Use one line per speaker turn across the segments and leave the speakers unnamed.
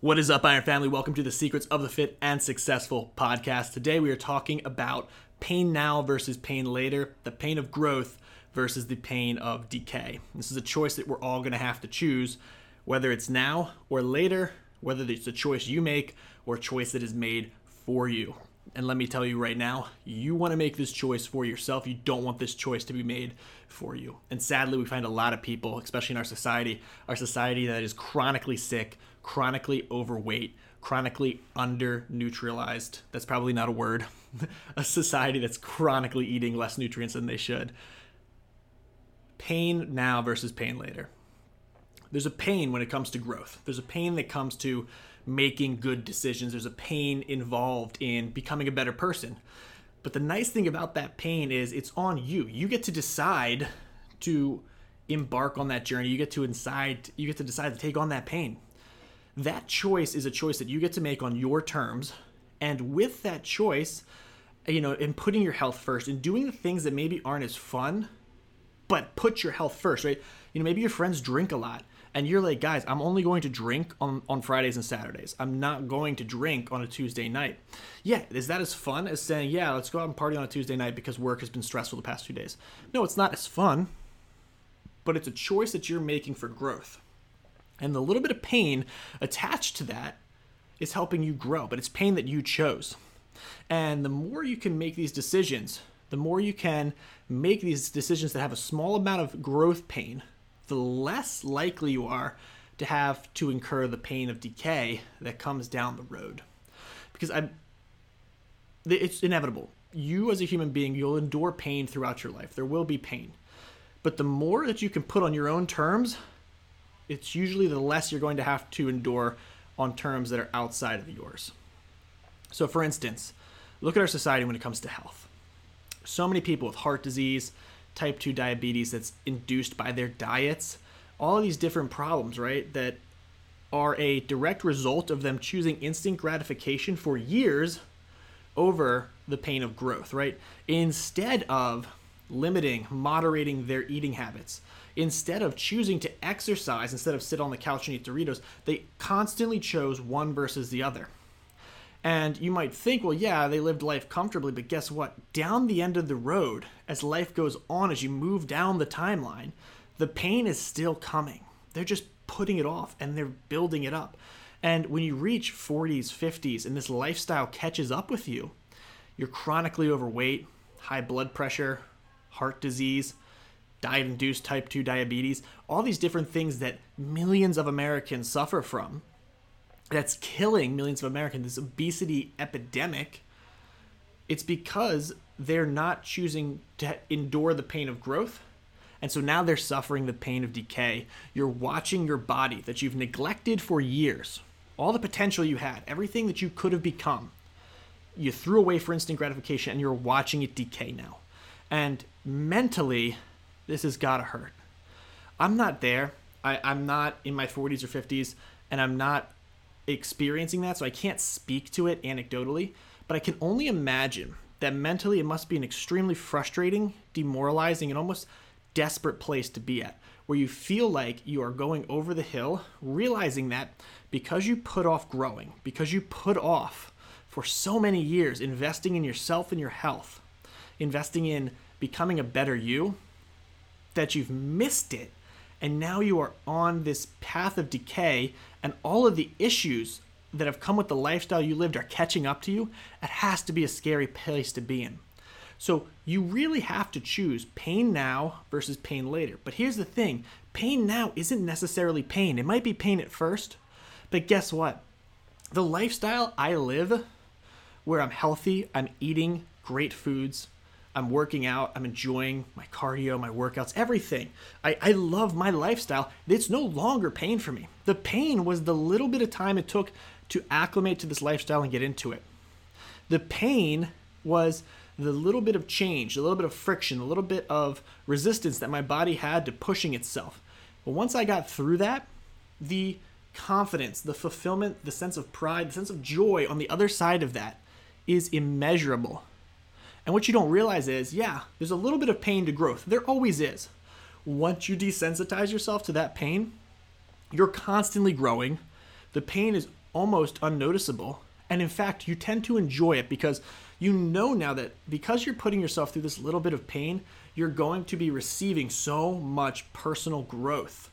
What is up, Iron Family? Welcome to the Secrets of the Fit and Successful podcast. Today we are talking about pain now versus pain later, the pain of growth versus the pain of decay. This is a choice that we're all going to have to choose, whether it's now or later, whether it's a choice you make or a choice that is made for you. And let me tell you right now, you want to make this choice for yourself. You don't want this choice to be made for you. And sadly, we find a lot of people, especially in our society, our society that is chronically sick, chronically overweight, chronically under neutralized. That's probably not a word. a society that's chronically eating less nutrients than they should. Pain now versus pain later. There's a pain when it comes to growth. There's a pain that comes to making good decisions. There's a pain involved in becoming a better person. But the nice thing about that pain is it's on you. You get to decide to embark on that journey. You get to decide you get to decide to take on that pain. That choice is a choice that you get to make on your terms. And with that choice, you know, in putting your health first and doing the things that maybe aren't as fun, but put your health first, right? You know, maybe your friends drink a lot and you're like, guys, I'm only going to drink on, on Fridays and Saturdays. I'm not going to drink on a Tuesday night. Yeah, is that as fun as saying, yeah, let's go out and party on a Tuesday night because work has been stressful the past few days? No, it's not as fun, but it's a choice that you're making for growth. And the little bit of pain attached to that is helping you grow, but it's pain that you chose. And the more you can make these decisions, the more you can make these decisions that have a small amount of growth pain the less likely you are to have to incur the pain of decay that comes down the road. Because I it's inevitable. You as a human being, you'll endure pain throughout your life. There will be pain. But the more that you can put on your own terms, it's usually the less you're going to have to endure on terms that are outside of yours. So for instance, look at our society when it comes to health. So many people with heart disease, type 2 diabetes that's induced by their diets, all these different problems, right, that are a direct result of them choosing instant gratification for years over the pain of growth, right? Instead of limiting, moderating their eating habits, instead of choosing to exercise instead of sit on the couch and eat Doritos, they constantly chose one versus the other. And you might think, well, yeah, they lived life comfortably, but guess what? Down the end of the road, as life goes on, as you move down the timeline, the pain is still coming. They're just putting it off and they're building it up. And when you reach 40s, 50s, and this lifestyle catches up with you, you're chronically overweight, high blood pressure, heart disease, diet induced type 2 diabetes, all these different things that millions of Americans suffer from that's killing millions of Americans, this obesity epidemic, it's because they're not choosing to endure the pain of growth. And so now they're suffering the pain of decay. You're watching your body that you've neglected for years, all the potential you had, everything that you could have become. You threw away for instant gratification and you're watching it decay now. And mentally, this has got to hurt. I'm not there. I, I'm not in my 40s or 50s, and I'm not experiencing that, so I can't speak to it anecdotally, but I can only imagine that mentally it must be an extremely frustrating, demoralizing, and almost desperate place to be at, where you feel like you are going over the hill, realizing that because you put off growing, because you put off for so many years investing in yourself and your health, investing in becoming a better you, that you've missed it and now you are on this path of decay and all of the issues that have come with the lifestyle you lived are catching up to you it has to be a scary place to be in. So you really have to choose pain now versus pain later. But here's the thing pain now isn't necessarily pain. It might be pain at first but guess what? The lifestyle i live where i'm healthy i'm eating great foods I'm working out, I'm enjoying my cardio, my workouts, everything. I, I love my lifestyle. It's no longer pain for me. The pain was the little bit of time it took to acclimate to this lifestyle and get into it. The pain was the little bit of change, a little bit of friction, a little bit of resistance that my body had to pushing itself. But once I got through that, the confidence, the fulfillment, the sense of pride, the sense of joy on the other side of that is immeasurable. And what you don't realize is, yeah, there's a little bit of pain to growth. There always is. Once you desensitize yourself to that pain, you're constantly growing. The pain is almost unnoticeable. And in fact, you tend to enjoy it because you know now that because you're putting yourself through this little bit of pain, you're going to be receiving so much personal growth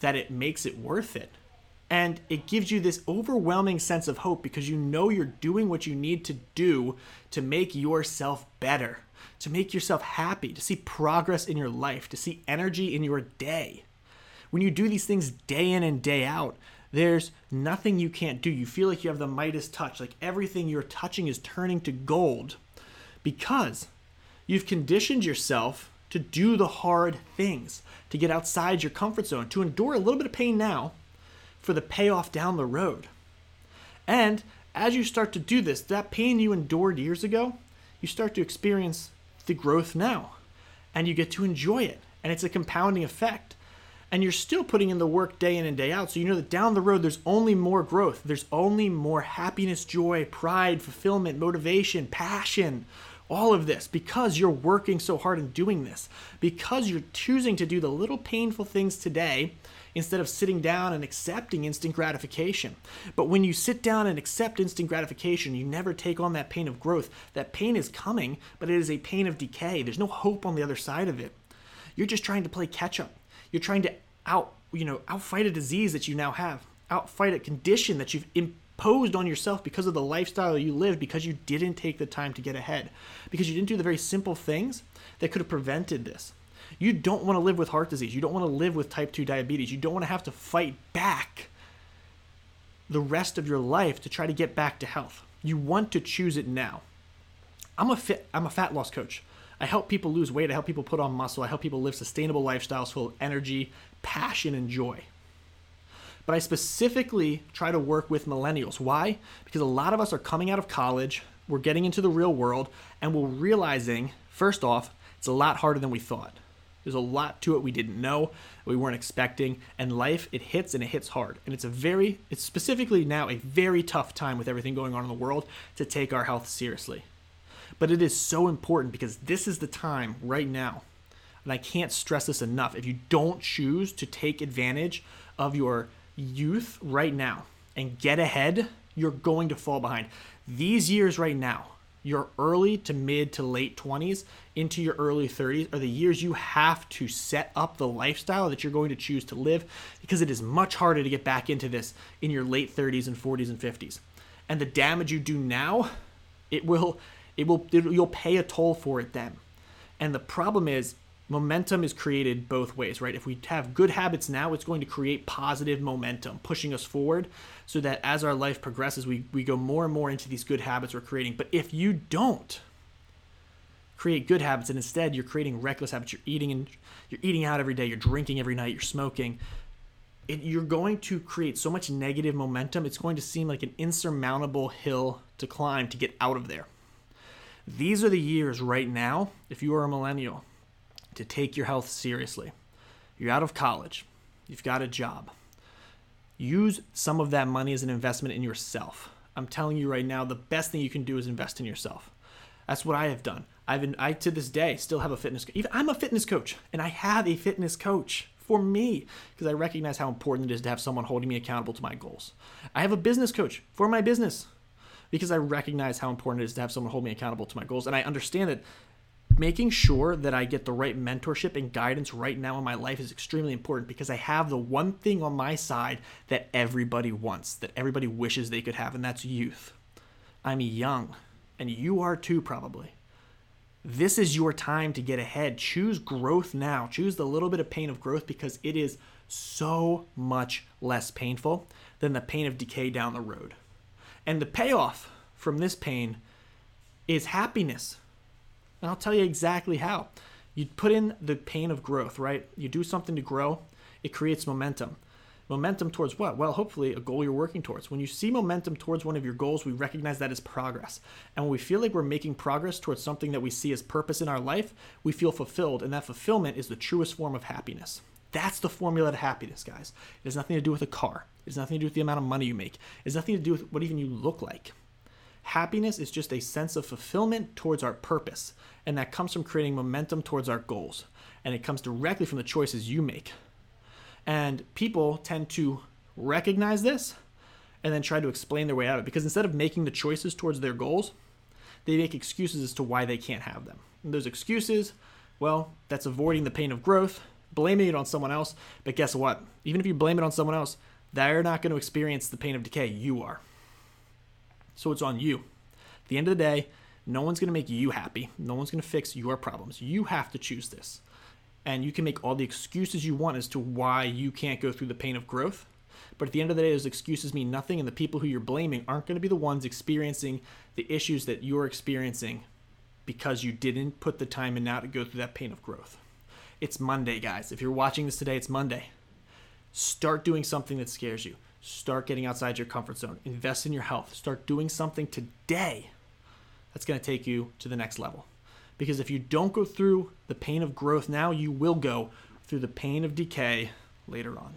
that it makes it worth it. And it gives you this overwhelming sense of hope because you know you're doing what you need to do to make yourself better, to make yourself happy, to see progress in your life, to see energy in your day. When you do these things day in and day out, there's nothing you can't do. You feel like you have the Midas touch, like everything you're touching is turning to gold because you've conditioned yourself to do the hard things, to get outside your comfort zone, to endure a little bit of pain now for the payoff down the road. And as you start to do this, that pain you endured years ago, you start to experience the growth now. And you get to enjoy it. And it's a compounding effect. And you're still putting in the work day in and day out. So you know that down the road, there's only more growth. There's only more happiness, joy, pride, fulfillment, motivation, passion, all of this because you're working so hard and doing this. Because you're choosing to do the little painful things today instead of sitting down and accepting instant gratification. But when you sit down and accept instant gratification, you never take on that pain of growth. That pain is coming, but it is a pain of decay. There's no hope on the other side of it. You're just trying to play catch up. You're trying to out, you know, outfight a disease that you now have, outfight a condition that you've imposed on yourself because of the lifestyle you live because you didn't take the time to get ahead. Because you didn't do the very simple things that could have prevented this. You don't want to live with heart disease. You don't want to live with type 2 diabetes. You don't want to have to fight back the rest of your life to try to get back to health. You want to choose it now. I'm a fit I'm a fat loss coach. I help people lose weight, I help people put on muscle, I help people live sustainable lifestyles full of energy, passion and joy. But I specifically try to work with millennials. Why? Because a lot of us are coming out of college, we're getting into the real world, and we're realizing, first off, it's a lot harder than we thought. There's a lot to it we didn't know, we weren't expecting, and life it hits and it hits hard. And it's a very it's specifically now a very tough time with everything going on in the world to take our health seriously. But it is so important because this is the time right now. And I can't stress this enough. If you don't choose to take advantage of your youth right now and get ahead, you're going to fall behind. These years right now, your early to mid to late 20s into your early 30s are the years you have to set up the lifestyle that you're going to choose to live because it is much harder to get back into this in your late 30s and 40s and 50s. And the damage you do now, it will it will it, you'll pay a toll for it then. And the problem is momentum is created both ways, right? If we have good habits now, it's going to create positive momentum, pushing us forward so that as our life progresses, we, we go more and more into these good habits we're creating. But if you don't create good habits and instead you're creating reckless habits, you're eating and you're eating out every day, you're drinking every night, you're smoking, it, you're going to create so much negative momentum, it's going to seem like an insurmountable hill to climb to get out of there. These are the years right now, if you are a millennial, to take your health seriously. You're out of college, you've got a job. Use some of that money as an investment in yourself. I'm telling you right now, the best thing you can do is invest in yourself. That's what I have done. I've been, I to this day still have a fitness. I'm a fitness coach, and I have a fitness coach for me because I recognize how important it is to have someone holding me accountable to my goals. I have a business coach for my business because I recognize how important it is to have someone hold me accountable to my goals, and I understand that making sure that I get the right mentorship and guidance right now in my life is extremely important because I have the one thing on my side that everybody wants, that everybody wishes they could have, and that's youth. I'm young, and you are too, probably. This is your time to get ahead. Choose growth now. Choose the little bit of pain of growth because it is so much less painful than the pain of decay down the road. And the payoff from this pain is happiness and I'll tell you exactly how. You put in the pain of growth, right? You do something to grow, it creates momentum. Momentum towards what? Well, hopefully a goal you're working towards. When you see momentum towards one of your goals, we recognize that as progress. And when we feel like we're making progress towards something that we see as purpose in our life, we feel fulfilled. And that fulfillment is the truest form of happiness. That's the formula to happiness, guys. It has nothing to do with a car. It has nothing to do with the amount of money you make. It has nothing to do with what even you look like. Happiness is just a sense of fulfillment towards our purpose, and that comes from creating momentum towards our goals. And it comes directly from the choices you make. And people tend to recognize this and then try to explain their way out of it. Because instead of making the choices towards their goals, they make excuses as to why they can't have them. And those excuses, well, that's avoiding the pain of growth, blaming it on someone else. But guess what? Even if you blame it on someone else, they're not going to experience the pain of decay. You are. So it's on you. At the end of the day, no one's going to make you happy. No one's going to fix your problems. You have to choose this. And you can make all the excuses you want as to why you can't go through the pain of growth. But at the end of the day, those excuses mean nothing, and the people who you're blaming aren't going to be the ones experiencing the issues that you're experiencing because you didn't put the time in now to go through that pain of growth. It's Monday, guys. If you're watching this today, it's Monday. Start doing something that scares you. Start getting outside your comfort zone. Invest in your health. Start doing something today that's going to take you to the next level. Because if you don't go through the pain of growth now, you will go through the pain of decay later on.